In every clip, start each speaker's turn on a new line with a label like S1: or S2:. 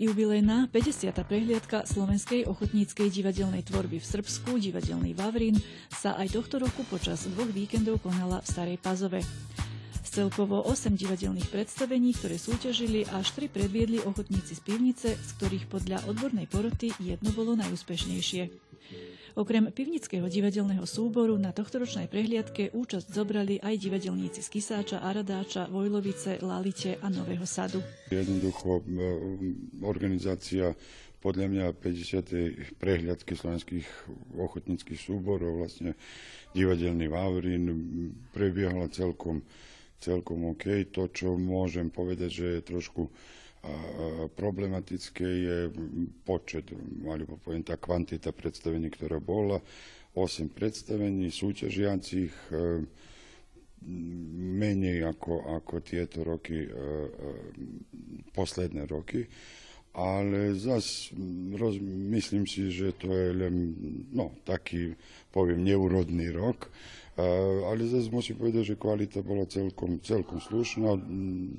S1: Jubilejná 50. prehliadka slovenskej ochotníckej divadelnej tvorby v Srbsku, divadelný Vavrín, sa aj tohto roku počas dvoch víkendov konala v Starej Pazove. Z celkovo 8 divadelných predstavení, ktoré súťažili, až 3 predviedli ochotníci z pivnice, z ktorých podľa odbornej poroty jedno bolo najúspešnejšie. Okrem pivnického divadelného súboru na tohtoročnej prehliadke účasť zobrali aj divadelníci z Kisáča, Aradáča, Vojlovice, Lalite a Nového sadu.
S2: Jednoducho organizácia podľa mňa 50. prehliadky slovenských ochotníckých súborov, vlastne divadelný Vavrín, prebiehala celkom, celkom OK. To, čo môžem povedať, že je trošku problematické je počet, alebo poviem tá kvantita predstavení, ktorá bola. 8 predstavení súťažiacich, e, menej ako, ako tieto roky, e, e, posledné roky. Ale zas roz, si, že to je len no, taký, poviem, neurodný rok. Ale zase musím povedať, že kvalita bola celkom, celkom slušná,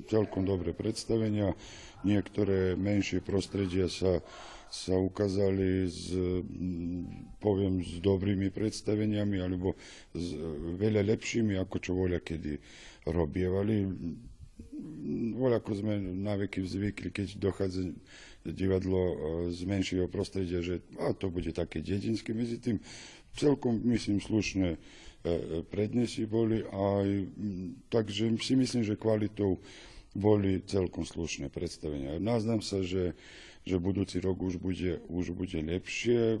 S2: celkom dobré predstavenia niektoré menšie prostredia sa, sa ukázali s, poviem, s dobrými predstaveniami alebo s veľa lepšími, ako čo voľa kedy robievali. Voľa ako sme naveky zvykli, keď dochádza divadlo e, z menšieho prostredia, že a to bude také dedinské. Medzi tým celkom, myslím, slušné e, prednesy boli. Aj, takže si myslím, že kvalitou boli celkom slušné predstavenia. Naznám sa, že, že budúci rok už bude, už bude lepšie.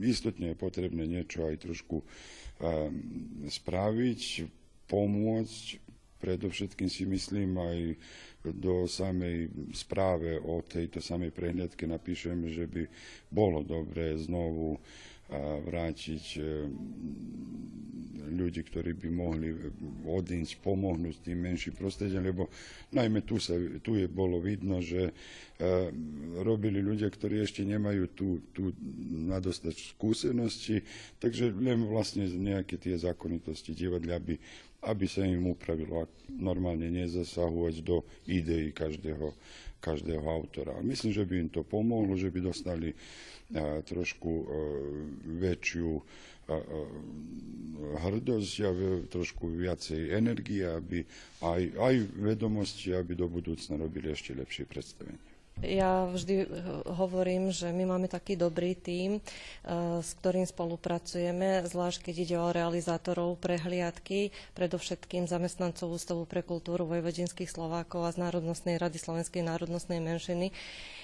S2: Istotne je potrebné niečo aj trošku um, spraviť, pomôcť. Predovšetkým si myslím aj do samej správe o tejto samej prehľadke napíšem, že by bolo dobré znovu vrátiť e, ľudí, ktorí by mohli odísť, pomohnúť tým menším prostrediam, lebo najmä tu, sa, tu je bolo vidno, že e, robili ľudia, ktorí ešte nemajú tu, tu nadostať skúsenosti, takže len vlastne nejaké tie zákonitosti divadla, aby, aby sa im upravilo a normálne nezasahovať do ideí každého, každého autora. Myslím, že by im to pomohlo, že by dostali trošku e, väčšiu hrdosť a trošku viacej energie, aby aj, aj vedomosti, aby do budúcna robili ešte lepšie predstavenie.
S3: Ja vždy hovorím, že my máme taký dobrý tím, e, s ktorým spolupracujeme, zvlášť keď ide o realizátorov prehliadky, predovšetkým zamestnancov Ústavu pre kultúru Vojvodinských Slovákov a z Národnostnej rady Slovenskej národnostnej menšiny,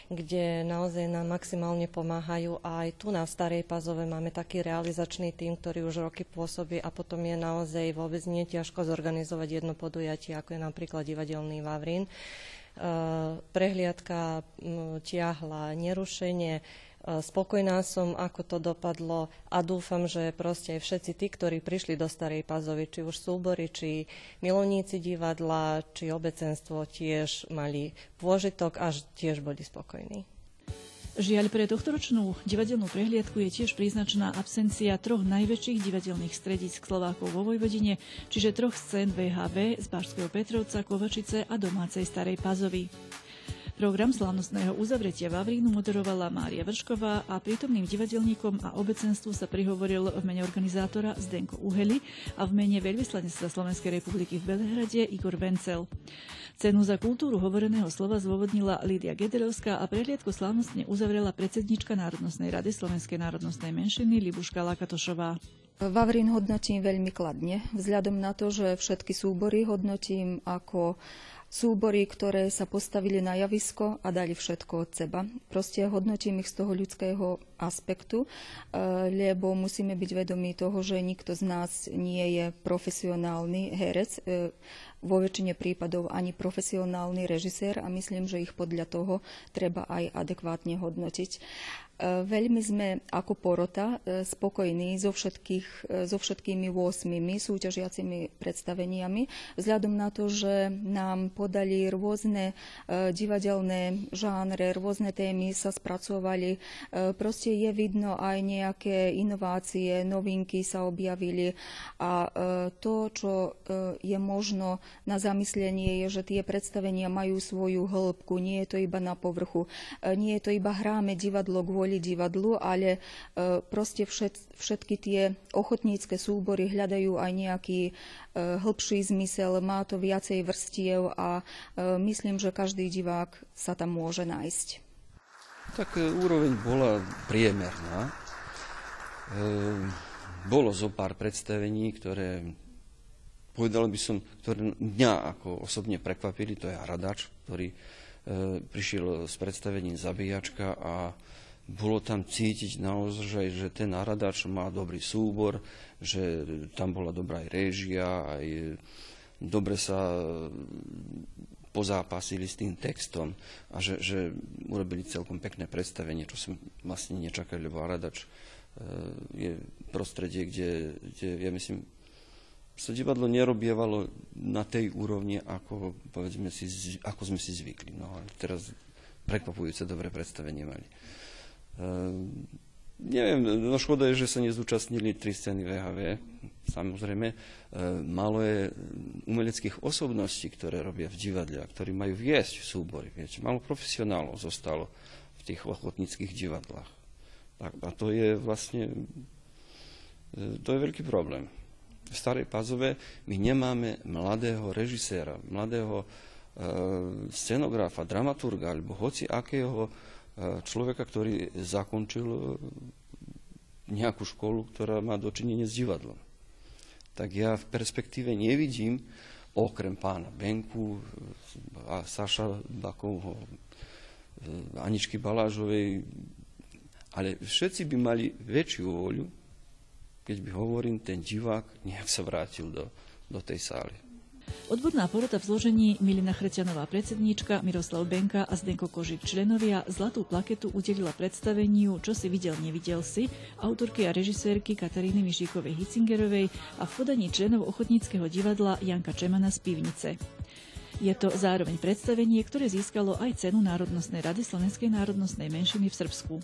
S3: kde naozaj nám maximálne pomáhajú. A aj tu na Starej Pazove máme taký realizačný tím, ktorý už roky pôsobí a potom je naozaj vôbec nie ťažko zorganizovať jedno podujatie, ako je napríklad divadelný Vavrín Eh, prehliadka mm, tiahla nerušenie. Eh, spokojná som, ako to dopadlo a dúfam, že proste aj všetci tí, ktorí prišli do Starej Pazovy, či už súbory, či milovníci divadla, či obecenstvo, tiež mali pôžitok a tiež boli spokojní.
S1: Žiaľ, pre tohtoročnú divadelnú prehliadku je tiež príznačná absencia troch najväčších divadelných stredísk Slovákov vo Vojvodine, čiže troch scén VHB z Barského Petrovca, Kovačice a domácej Starej Pazovy. Program slávnostného uzavretia Vavrínu moderovala Mária Vršková a prítomným divadelníkom a obecenstvu sa prihovoril v mene organizátora Zdenko Uheli a v mene veľvyslanectva Slovenskej republiky v Belehrade Igor Vencel. Cenu za kultúru hovoreného slova zôvodnila Lídia Gederovská a prehliadku slávnostne uzavrela predsednička Národnostnej rady Slovenskej národnostnej menšiny Libuška Lakatošová.
S4: Vavrín hodnotím veľmi kladne, vzhľadom na to, že všetky súbory hodnotím ako súbory, ktoré sa postavili na javisko a dali všetko od seba. Proste hodnotím ich z toho ľudského aspektu, e, lebo musíme byť vedomí toho, že nikto z nás nie je profesionálny herec. Vo väčšine prípadov ani profesionálny režisér a myslím, že ich podľa toho treba aj adekvátne hodnotiť. E, veľmi sme ako porota e, spokojní so, všetkých, e, so všetkými 8 súťažiacimi predstaveniami, vzhľadom na to, že nám podali rôzne divadelné žánre, rôzne témy sa spracovali. Proste je vidno aj nejaké inovácie, novinky sa objavili a to, čo je možno na zamyslenie, je, že tie predstavenia majú svoju hĺbku, nie je to iba na povrchu, nie je to iba hráme divadlo kvôli divadlu, ale proste všetky tie ochotnícke súbory hľadajú aj nejaký hĺbší zmysel, má to viacej vrstiev a myslím, že každý divák sa tam môže nájsť.
S5: Tak e, úroveň bola priemerná. E, bolo zo pár predstavení, ktoré povedal by som, ktoré mňa ako osobne prekvapili, to je Hradač, ktorý e, prišiel s predstavením Zabíjačka a bolo tam cítiť naozaj, že ten Hradač má dobrý súbor, že tam bola dobrá aj réžia, aj dobre sa pozápasili s tým textom a že, že urobili celkom pekné predstavenie, čo som vlastne nečakal, lebo Aradač e, je prostredie, kde, kde ja myslím, sa divadlo nerobievalo na tej úrovni, ako, povedzme si, ako sme si zvykli. No a teraz prekvapujúce dobré predstavenie mali. E, Neviem, no škoda je, že sa nezúčastnili tri scény VHV. Samozrejme, e, málo je umeleckých osobností, ktoré robia v divadle a ktorí majú viesť súbory. Viete, málo profesionálov zostalo v tých ochotníckých divadlách. Tak, a to je vlastne, e, to je veľký problém. V Starej Pazove my nemáme mladého režiséra, mladého e, scenografa, dramaturga alebo hoci akého človeka, ktorý zakončil e, nejakú školu, ktorá má dočinenie s divadlom. Tak ja v perspektíve nevidím, okrem pána Benku a Saša Bakovho, e, Aničky Balážovej, ale všetci by mali väčšiu voľu, keď by hovorím, ten divák nejak sa vrátil do, do tej sály.
S1: Odborná porota v zložení Milina Chretianová predsedníčka, Miroslav Benka a Zdenko Kožik členovia zlatú plaketu udelila predstaveniu Čo si videl, nevidel si, autorky a režisérky Kataríny Mišíkovej Hitzingerovej a v podaní členov ochotníckého divadla Janka Čemana z Pivnice. Je to zároveň predstavenie, ktoré získalo aj cenu Národnostnej rady Slovenskej národnostnej menšiny v Srbsku.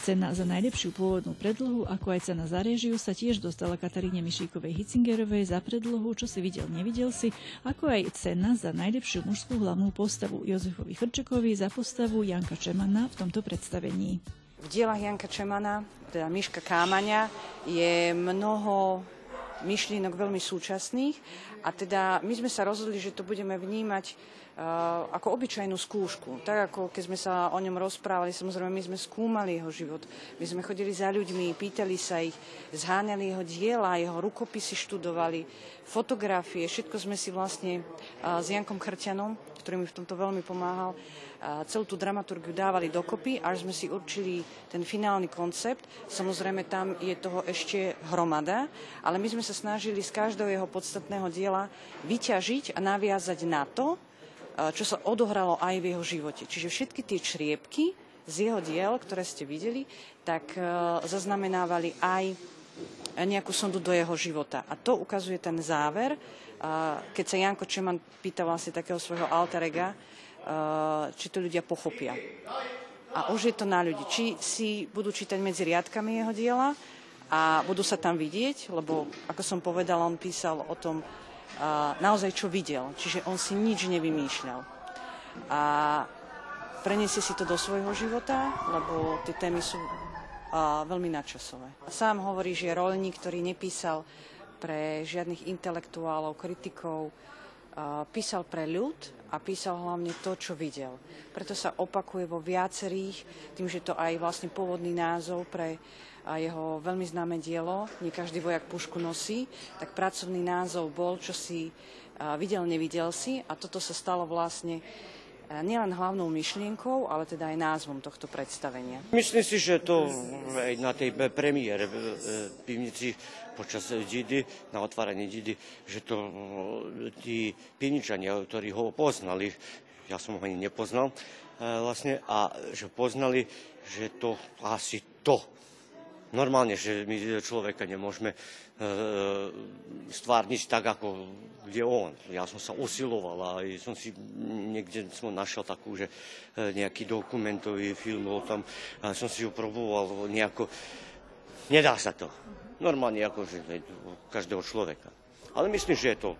S1: Cena za najlepšiu pôvodnú predlohu, ako aj cena za réžiu sa tiež dostala Kataríne Mišíkovej Hitzingerovej za predlohu, čo si videl, nevidel si, ako aj cena za najlepšiu mužskú hlavnú postavu Jozefovi Chrčekovi za postavu Janka Čemana v tomto predstavení.
S6: V dielach Janka Čemana, teda Miška Kámaňa, je mnoho myšlienok veľmi súčasných a teda my sme sa rozhodli, že to budeme vnímať ako obyčajnú skúšku. Tak ako keď sme sa o ňom rozprávali, samozrejme my sme skúmali jeho život. My sme chodili za ľuďmi, pýtali sa ich, zháňali jeho diela, jeho rukopisy študovali, fotografie, všetko sme si vlastne s Jankom Chrťanom, ktorý mi v tomto veľmi pomáhal, celú tú dramaturgiu dávali dokopy, až sme si určili ten finálny koncept. Samozrejme, tam je toho ešte hromada, ale my sme sa snažili z každého jeho podstatného diela vyťažiť a naviazať na to, čo sa odohralo aj v jeho živote. Čiže všetky tie čriepky z jeho diel, ktoré ste videli, tak zaznamenávali aj nejakú sondu do jeho života. A to ukazuje ten záver, keď sa Janko Čeman pýta vlastne takého svojho alter ega, e, či to ľudia pochopia. A už je to na ľudí. Či si budú čítať medzi riadkami jeho diela a budú sa tam vidieť, lebo ako som povedala, on písal o tom, naozaj čo videl. Čiže on si nič nevymýšľal. A preniesie si to do svojho života, lebo tie témy sú veľmi nadčasové. Sám hovorí, že rolník, ktorý nepísal pre žiadnych intelektuálov, kritikov, písal pre ľud a písal hlavne to, čo videl. Preto sa opakuje vo viacerých, tým, že to aj vlastne pôvodný názov pre jeho veľmi známe dielo, nie každý vojak pušku nosí, tak pracovný názov bol, čo si videl, nevidel si a toto sa stalo vlastne nielen hlavnou myšlienkou, ale teda aj názvom tohto predstavenia.
S7: Myslím si, že to aj na tej premiére v pivnici počas Didy, na otváraní Didy, že to tí pivničania, ktorí ho poznali, ja som ho ani nepoznal, vlastne, a že poznali, že to asi to normálne, že my človeka nemôžeme e, stvárniť tak, ako je on. Ja som sa usiloval a som si niekde som našiel takú, že e, nejaký dokumentový film o tom a som si ho proboval nejako. Nedá sa to. Normálne ako že každého človeka. Ale myslím, že je to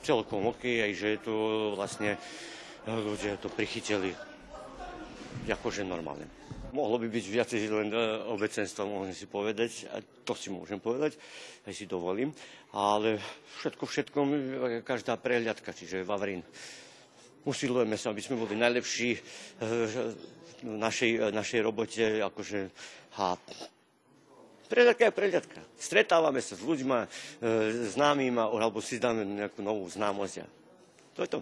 S7: celkom OK, aj že je to vlastne ľudia to prichytili akože normálne. Mohlo by byť viacej len e, obecenstva, môžem si povedať, a to si môžem povedať, aj si dovolím, ale všetko všetkom, e, každá prehľadka, čiže Vavrín. Usilujeme sa, aby sme boli najlepší e, v našej, našej robote, akože a Prehľadka je prehľadka. Stretávame sa s ľuďmi, e, známym, alebo si dáme nejakú novú známosť. To je to.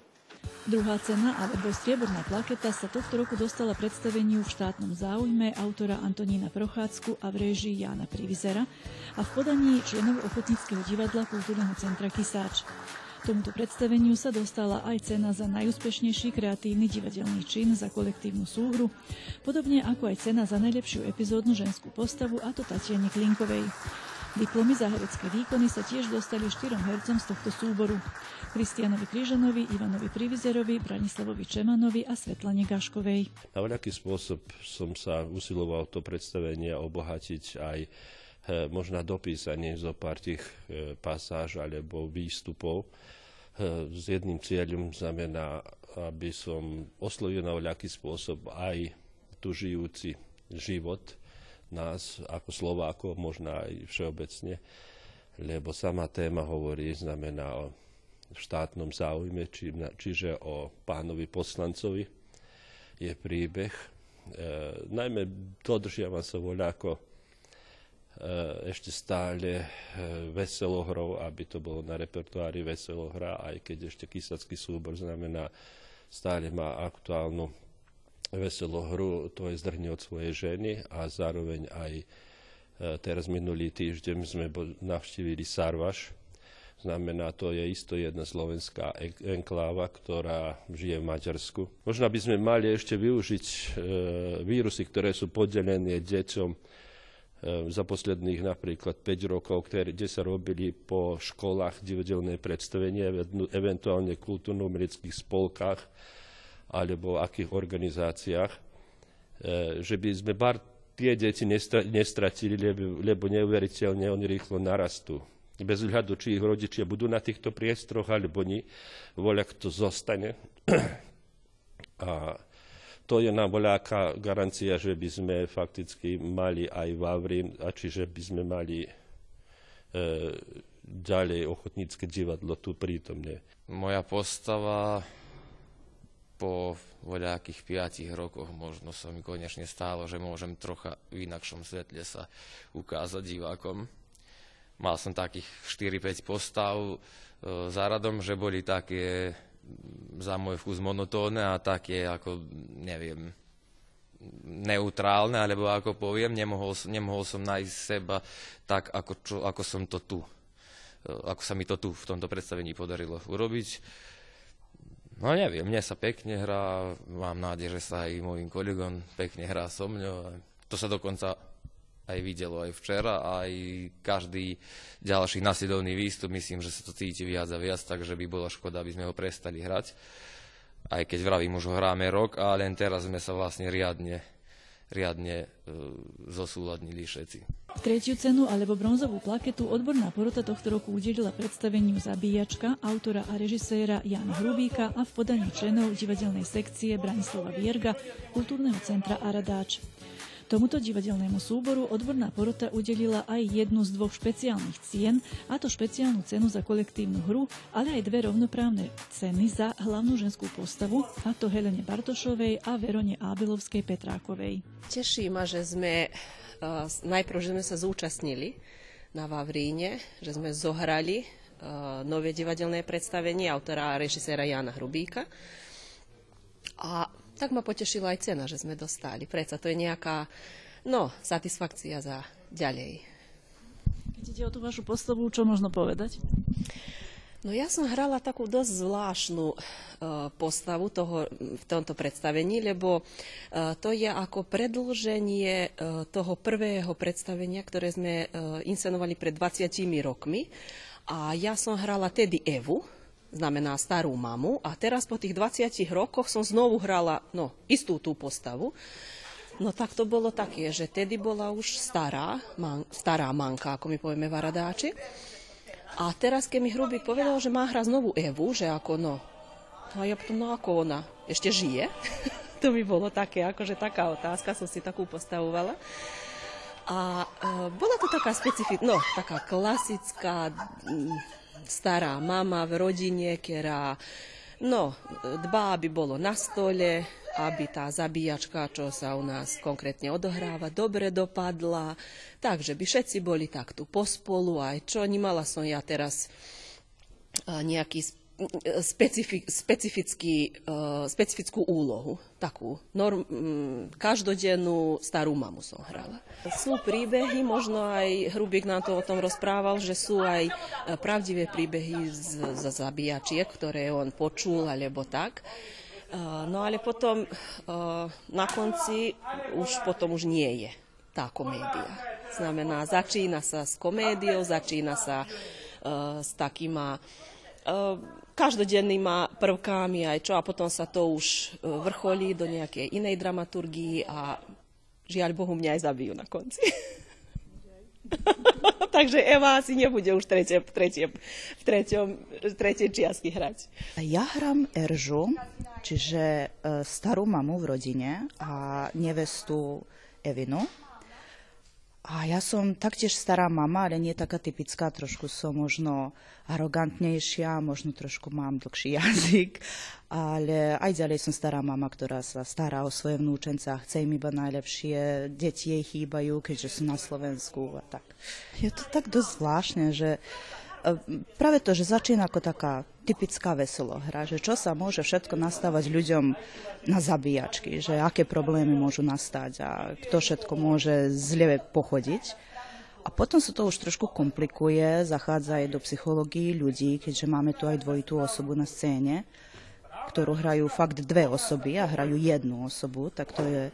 S1: Druhá cena alebo strieborná plaketa sa tohto roku dostala predstaveniu v štátnom záujme autora Antonína Prochádzku a v réžii Jána Privizera a v podaní členov Ochotníckého divadla Kultúrneho centra Kisáč. Tomuto predstaveniu sa dostala aj cena za najúspešnejší kreatívny divadelný čin za kolektívnu súhru, podobne ako aj cena za najlepšiu epizódnu ženskú postavu a to Tatiane Klinkovej. Diplomy za herecké výkony sa tiež dostali štyrom hercom z tohto súboru. Kristianovi Križanovi, Ivanovi Privizerovi, Branislavovi Čemanovi a Svetlane Gaškovej.
S8: Na voľaký spôsob som sa usiloval to predstavenie obohatiť aj e, možno dopísanie zo pár tých e, pasáž alebo výstupov e, s jedným cieľom znamená, aby som oslovil na voľaký spôsob aj tu žijúci život, nás ako Slovákov, možno aj všeobecne, lebo sama téma hovorí, znamená o štátnom záujme, či, čiže o pánovi poslancovi je príbeh. E, najmä dodržiava sa voľako e, ešte stále e, veselohrou, aby to bolo na repertoári veselohra, aj keď ešte kysacký súbor znamená, stále má aktuálnu veselú hru, to je zdrhne od svojej ženy a zároveň aj e, teraz minulý týždeň sme navštívili Sarvaš, znamená to je isto jedna slovenská enkláva, ktorá žije v Maďarsku. Možno by sme mali ešte využiť e, vírusy, ktoré sú podelené deťom e, za posledných napríklad 5 rokov, ktoré, kde sa robili po školách divadelné predstavenia, eventuálne kultúrno-umeleckých spolkách, alebo v akých organizáciách, e, že by sme bar tie deti nestratili, lebo, neuveriteľne oni rýchlo narastú. Bez hľadu, či ich rodičia budú na týchto priestroch, alebo nie, voľa kto zostane. A to je nám voľaká garancia, že by sme fakticky mali aj Vavrín, a čiže by sme mali e, ďalej ochotnícke divadlo tu prítomne.
S9: Moja postava po voľakých piatich rokoch možno sa mi konečne stálo, že môžem trocha v inakšom svetle sa ukázať divákom. Mal som takých 4-5 postav e, za radom, že boli také za môj vkus monotónne a také ako, neviem, neutrálne, alebo ako poviem, nemohol, nemohol som nájsť seba tak, ako, čo, ako som to tu. E, ako sa mi to tu v tomto predstavení podarilo urobiť No neviem, mne sa pekne hrá, mám nádej, že sa aj môjim kolegom pekne hrá so mňou. To sa dokonca aj videlo aj včera, aj každý ďalší nasledovný výstup, myslím, že sa to cíti viac a viac, takže by bola škoda, aby sme ho prestali hrať. Aj keď vravím, už ho hráme rok a len teraz sme sa vlastne riadne riadne e, zosúladnili všetci.
S1: Tretiu cenu alebo bronzovú plaketu odborná porota tohto roku udelila predstaveniu Zabíjačka autora a režiséra Jana Hrubíka a v podaní členov divadelnej sekcie Branislava Vierga Kultúrneho centra Aradáč. Tomuto divadelnému súboru odborná porota udelila aj jednu z dvoch špeciálnych cien, a to špeciálnu cenu za kolektívnu hru, ale aj dve rovnoprávne ceny za hlavnú ženskú postavu, a to Helene Bartošovej a Verone Ábelovskej Petrákovej.
S10: Teší ma, že sme najprv, že sme sa zúčastnili na Vavríne, že sme zohrali nové divadelné predstavenie autora a režiséra Jana Hrubíka. A tak ma potešila aj cena, že sme dostali. Preca to je nejaká, no, satisfakcia za ďalej.
S1: Keď ide o tú vašu postavu, čo možno povedať?
S10: No ja som hrala takú dosť zvláštnu uh, postavu toho, v tomto predstavení, lebo uh, to je ako predlženie uh, toho prvého predstavenia, ktoré sme uh, inscenovali pred 20 rokmi. A ja som hrala tedy Evu, znamená starú mamu, a teraz po tých 20 rokoch som znovu hrala no, istú tú postavu. No tak to bolo také, že tedy bola už stará, man, stará manka, ako my povieme varadáči. A teraz, keď mi Hrubík povedal, že má hra znovu Evu, že ako no, a ja potom, no ako ona? Ešte žije, to by bolo také, akože taká otázka, som si takú postavovala. A e, bola to taká specifická, no, taká klasická stará mama v rodine, ktorá no, dbá, aby bolo na stole, aby tá zabíjačka, čo sa u nás konkrétne odohráva, dobre dopadla. Takže by všetci boli takto pospolu, aj čo, nemala som ja teraz nejaký specifik, specifický, specifickú úlohu, takú norm, každodennú starú mamu som hrala. Sú príbehy, možno aj Hrubík nám to o tom rozprával, že sú aj pravdivé príbehy z, z zabíjačiek, ktoré on počul alebo tak. No ale potom na konci už potom už nie je tá komédia. Znamená, začína sa s komédiou, začína sa s takýma každodennýma prvkami aj čo a potom sa to už vrcholí do nejakej inej dramaturgii a žiaľ Bohu mňa aj zabijú na konci. Takže Eva asi nebude už tretie, tretie, v, treťom, tretej čiastky hrať.
S11: Ja hram Eržu, čiže starú mamu v rodine a nevestu Evinu. A ja som taktiež stará mama, ale nie taká typická, trošku som možno arogantnejšia, možno trošku mám dlhší jazyk, ale aj ďalej som stará mama, ktorá sa stará o svoje vnúčence a chce im iba najlepšie, deti jej chýbajú, keďže sú na Slovensku a tak. Je to tak dosť zvláštne, že práve to, že začína ako taká typická veselohra, že čo sa môže všetko nastávať ľuďom na zabíjačky, že aké problémy môžu nastať a kto všetko môže zle pochodiť. A potom sa to už trošku komplikuje, zachádza aj do psychológií ľudí, keďže máme tu aj dvojitú osobu na scéne, ktorú hrajú fakt dve osoby a hrajú jednu osobu, tak to je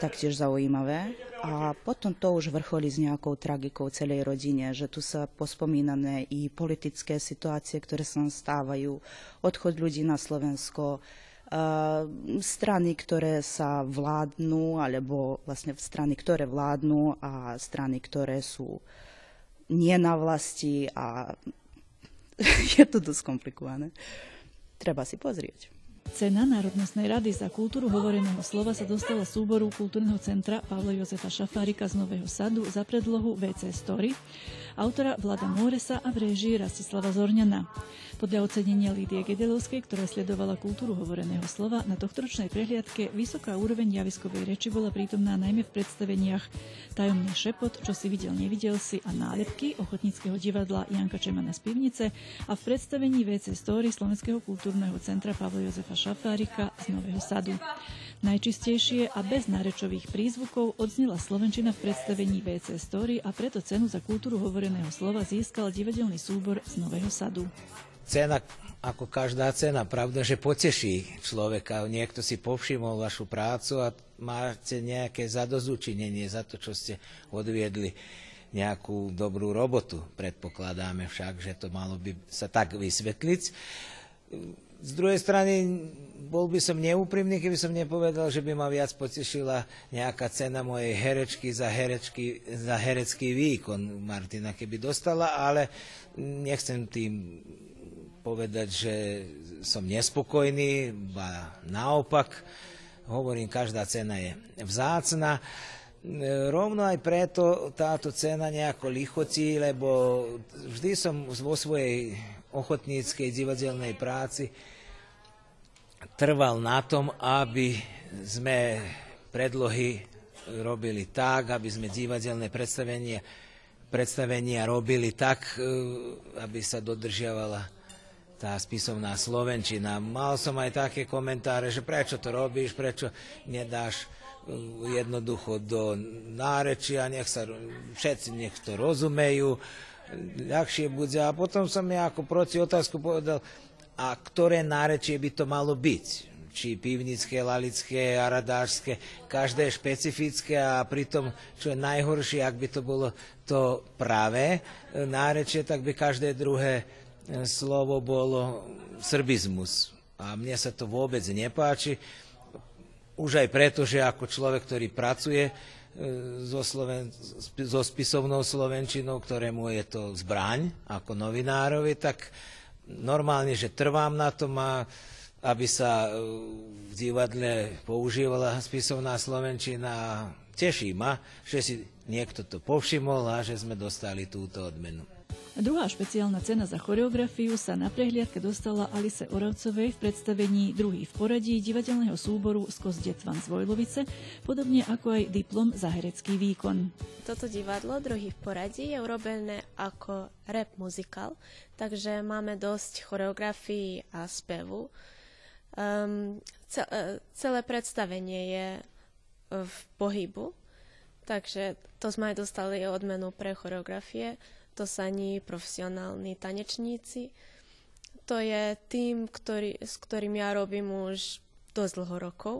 S11: taktiež zaujímavé. A potom to už vrcholí s nejakou tragikou celej rodine, že tu sa pospomínané i politické situácie, ktoré sa stávajú, odchod ľudí na Slovensko, strany, ktoré sa vládnu, alebo vlastne strany, ktoré vládnu a strany, ktoré sú nie na vlasti a je to dosť komplikované. Treba si pozrieť.
S1: Cena Národnostnej rady za kultúru hovoreného slova sa dostala súboru kultúrneho centra Pavla Jozefa Šafárika z Nového sadu za predlohu VC Story, autora Vlada Móresa a v režii Rastislava Zorňana. Podľa ocenenia Lídie Gedelovskej, ktorá sledovala kultúru hovoreného slova, na tohtoročnej prehliadke vysoká úroveň javiskovej reči bola prítomná najmä v predstaveniach Tajomný šepot, čo si videl, nevidel si a nálepky ochotníckého divadla Janka Čemana z pivnice a v predstavení VC Story Slovenského kultúrneho centra Pavla Jozefa Šafárika z Nového sadu. Najčistejšie a bez nárečových prízvukov odznila Slovenčina v predstavení VC Story a preto cenu za kultúru hovoreného slova získal divadelný súbor z Nového sadu
S12: cena ako každá cena, pravda, že poteší človeka. Niekto si povšimol vašu prácu a máte nejaké zadozučinenie za to, čo ste odviedli nejakú dobrú robotu. Predpokladáme však, že to malo by sa tak vysvetliť. Z druhej strany bol by som neúprimný, keby som nepovedal, že by ma viac potešila nejaká cena mojej herečky za, herečky, za herecký výkon Martina, keby dostala, ale nechcem tým povedať, že som nespokojný, ba naopak, hovorím, každá cena je vzácna. Rovno aj preto táto cena nejako lichotí, lebo vždy som vo svojej ochotníckej divadelnej práci trval na tom, aby sme predlohy robili tak, aby sme divadelné predstavenia, predstavenia robili tak, aby sa dodržiavala tá spisovná slovenčina. Mal som aj také komentáre, že prečo to robíš, prečo nedáš uh, jednoducho do nárečia, nech sa všetci nech to rozumejú, ľahšie bude. A potom som ja proti otázku povedal, a ktoré nárečie by to malo byť? či pivnické, lalické, aradářské, každé špecifické a pritom, čo je najhoršie, ak by to bolo to práve nárečie, tak by každé druhé slovo bolo srbizmus. A mne sa to vôbec nepáči, už aj preto, že ako človek, ktorý pracuje so, Sloven, so spisovnou slovenčinou, ktorému je to zbraň ako novinárovi, tak normálne, že trvám na tom a aby sa v divadle používala spisovná slovenčina. Teší ma, že si niekto to povšimol a že sme dostali túto odmenu.
S1: Druhá špeciálna cena za choreografiu sa na prehliadke dostala Alice Oravcovej v predstavení druhý v poradí divadelného súboru Skos Detvan z Vojlovice, podobne ako aj diplom za herecký výkon.
S13: Toto divadlo, druhý v poradí, je urobené ako rap muzikál, takže máme dosť choreografií a spevu. Um, celé predstavenie je v pohybu, takže to sme aj dostali odmenu pre choreografie to sa nie profesionálni tanečníci. To je tým, ktorý, s ktorým ja robím už dosť dlho rokov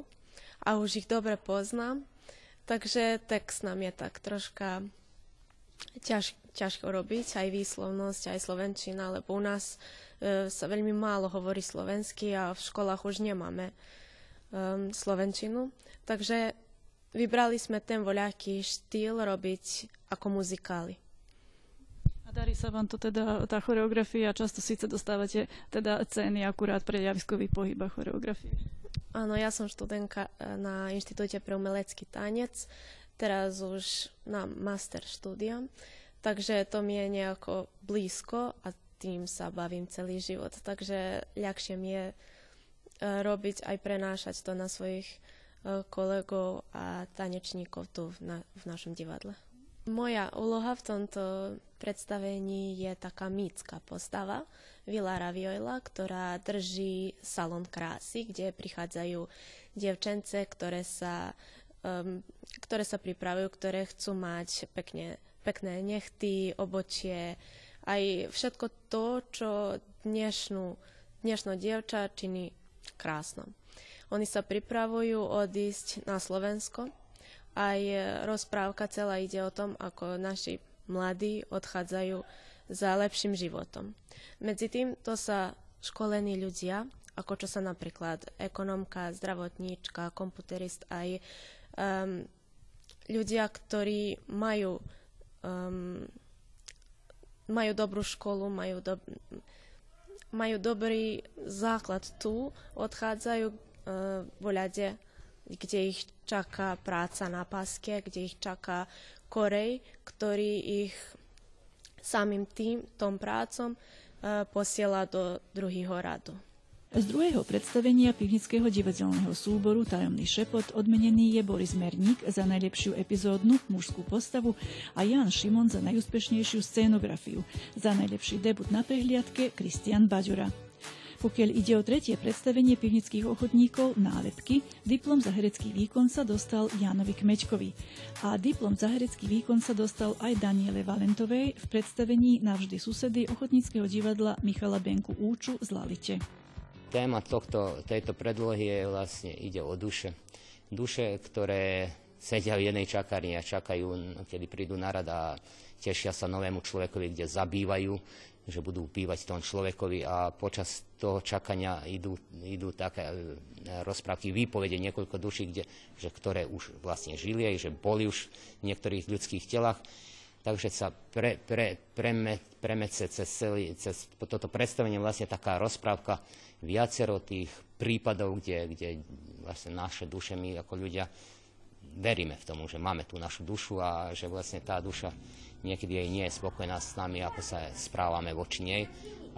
S13: a už ich dobre poznám. Takže text nám je tak troška ťaž, ťažko robiť, aj výslovnosť, aj slovenčina, lebo u nás e, sa veľmi málo hovorí slovensky a v školách už nemáme um, slovenčinu. Takže vybrali sme ten voľaký štýl robiť ako muzikály.
S1: Darí sa vám to teda, tá choreografia, často síce dostávate teda ceny akurát pre javiskový pohyb a choreografie.
S13: Áno, ja som študentka e, na Inštitúte pre umelecký tanec, teraz už na master štúdia, takže to mi je nejako blízko a tým sa bavím celý život, takže ľahšie mi je e, robiť aj prenášať to na svojich e, kolegov a tanečníkov tu v, na, v našom divadle. Moja úloha v tomto predstavení je taká mýcka postava, Vila Raviola, ktorá drží salon krásy, kde prichádzajú dievčence, ktoré sa, um, ktoré sa pripravujú, ktoré chcú mať pekne, pekné nechty, obočie, aj všetko to, čo dnešnú, dnešná dievča činí krásno. Oni sa pripravujú odísť na Slovensko, aj rozprávka celá ide o tom, ako naši mladí odchádzajú za lepším životom. Medzi tým to sa školení ľudia, ako čo sa napríklad ekonomka, zdravotníčka, komputerist, aj um, ľudia, ktorí majú, um, majú dobrú školu, majú, do, majú dobrý základ tu, odchádzajú uh, vo ľade kde ich čaká práca na paske, kde ich čaká korej, ktorý ich samým tým, tom prácom uh, posiela do druhého radu.
S1: Z druhého predstavenia pivnického divadelného súboru Tajomný šepot odmenený je Boris Merník za najlepšiu epizódnu mužskú postavu a Jan Šimon za najúspešnejšiu scénografiu. Za najlepší debut na prehliadke Kristian Baďura. Pokiaľ ide o tretie predstavenie pivnických ochotníkov nálepky, diplom za herecký výkon sa dostal Jánovi Kmečkovi a diplom za herecký výkon sa dostal aj Daniele Valentovej v predstavení Navždy susedy ochotníckého divadla Michala Benku Úču z Lalite.
S14: Téma tohto, tejto predlohy je vlastne ide o duše. Duše, ktoré sedia v jednej čakárni a čakajú, kedy prídu na rad a tešia sa novému človekovi, kde zabývajú že budú pívať tom človekovi a počas toho čakania idú, idú také e, rozprávky, výpovede niekoľko duší, kde, že ktoré už vlastne žili, že boli už v niektorých ľudských telách. Takže sa pre, pre, preme, premece cez, celý, cez toto predstavenie vlastne taká rozprávka viacero tých prípadov, kde, kde vlastne naše duše, my ako ľudia veríme v tomu, že máme tú našu dušu a že vlastne tá duša niekedy aj nie je spokojná s nami, ako sa správame voči nej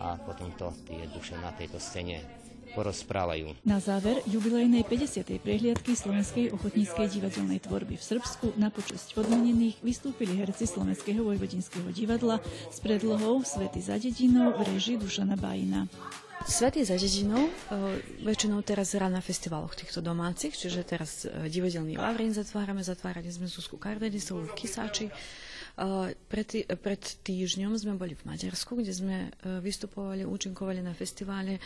S14: a potom to tie duše na tejto scéne porozprávajú.
S1: Na záver jubilejnej 50. prehliadky Slovenskej ochotníckej divadelnej tvorby v Srbsku na počasť odmenených vystúpili herci Slovenského vojvodinského divadla s predlohou Svety za dedinou v režii Dušana Bajina.
S15: Svety za dedinou e, väčšinou teraz hrá na festivaloch týchto domácich, čiže teraz e, divadelný Lavrín zatvárame, zatvárali sme Zuzku Kardenisovú v Kisáči, pred, pred týždňom sme boli v Maďarsku, kde sme e, vystupovali, účinkovali na festivale e,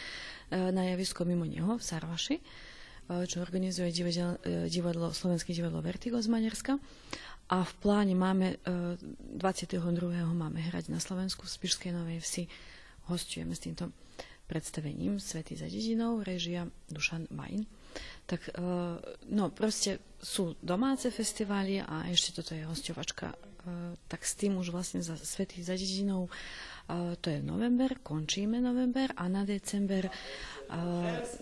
S15: na javisko mimo neho v Sarvaši. čo organizuje divadlo, divadlo Slovenské divadlo Vertigo z Maďarska. A v pláne máme 22. máme hrať na Slovensku v Spišskej Novej Vsi. Hostujeme s týmto predstavením Svety za dedinou, režia Dušan Vajn. Tak no, proste sú domáce festivály a ešte toto je hostovačka. Tak s tým už vlastne za Svety za dedinou to je november, končíme november a na december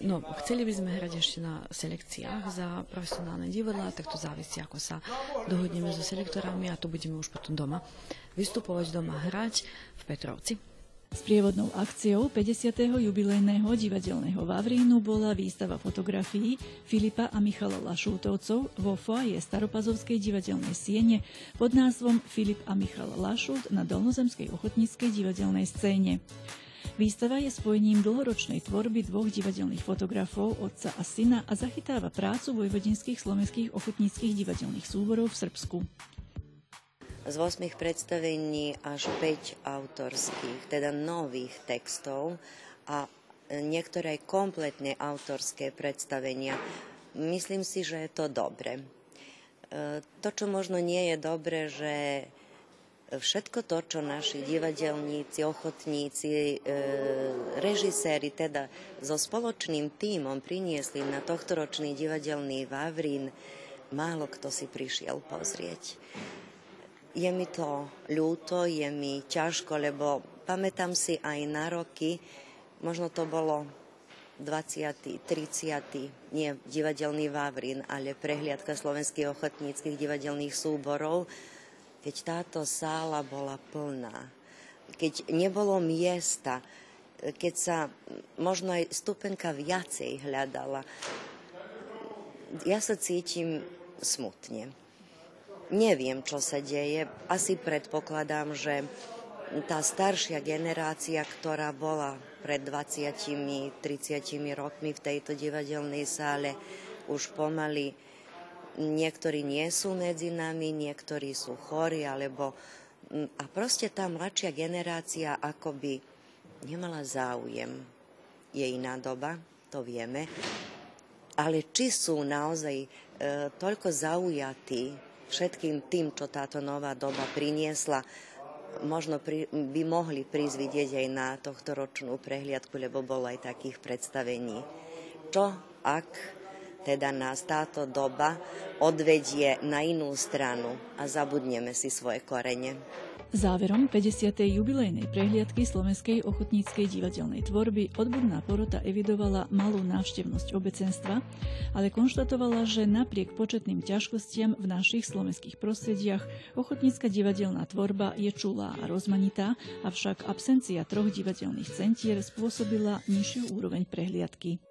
S15: no, chceli by sme hrať ešte na selekciách za profesionálne divadla, tak to závisí, ako sa dohodneme so selektorami a to budeme už potom doma vystupovať, doma hrať v Petrovci.
S1: S prievodnou akciou 50. jubilejného divadelného Vavrínu bola výstava fotografií Filipa a Michala Lašútovcov vo foaje Staropazovskej divadelnej siene pod názvom Filip a Michal Lašút na Dolnozemskej ochotníckej divadelnej scéne. Výstava je spojením dlhoročnej tvorby dvoch divadelných fotografov, otca a syna a zachytáva prácu vojvodinských slovenských ochotníckých divadelných súborov v Srbsku
S16: z 8 predstavení až 5 autorských, teda nových textov a niektoré aj kompletne autorské predstavenia. Myslím si, že je to dobre. E, to, čo možno nie je dobre, že všetko to, čo naši divadelníci, ochotníci, e, režiséri teda so spoločným tímom priniesli na tohtoročný divadelný Vavrín, málo kto si prišiel pozrieť. Je mi to ľúto, je mi ťažko, lebo pamätám si aj na roky, možno to bolo 20., 30., nie divadelný Vavrín, ale prehliadka slovenských ochotníckých divadelných súborov, keď táto sála bola plná, keď nebolo miesta, keď sa možno aj stupenka viacej hľadala. Ja sa cítim smutne. Neviem, čo sa deje. Asi predpokladám, že tá staršia generácia, ktorá bola pred 20-30 rokmi v tejto divadelnej sále, už pomaly niektorí nie sú medzi nami, niektorí sú chorí, alebo a proste tá mladšia generácia akoby nemala záujem. Je iná doba, to vieme, ale či sú naozaj e, toľko zaujatí všetkým tým, čo táto nová doba priniesla, možno pri, by mohli prísť vidieť aj na tohto ročnú prehliadku, lebo bolo aj takých predstavení. Čo ak teda nás táto doba odvedie na inú stranu a zabudneme si svoje korene?
S1: Záverom 50. jubilejnej prehliadky Slovenskej ochotníckej divadelnej tvorby odborná porota evidovala malú návštevnosť obecenstva, ale konštatovala, že napriek početným ťažkostiam v našich slovenských prostrediach ochotnícka divadelná tvorba je čulá a rozmanitá, avšak absencia troch divadelných centier spôsobila nižšiu úroveň prehliadky.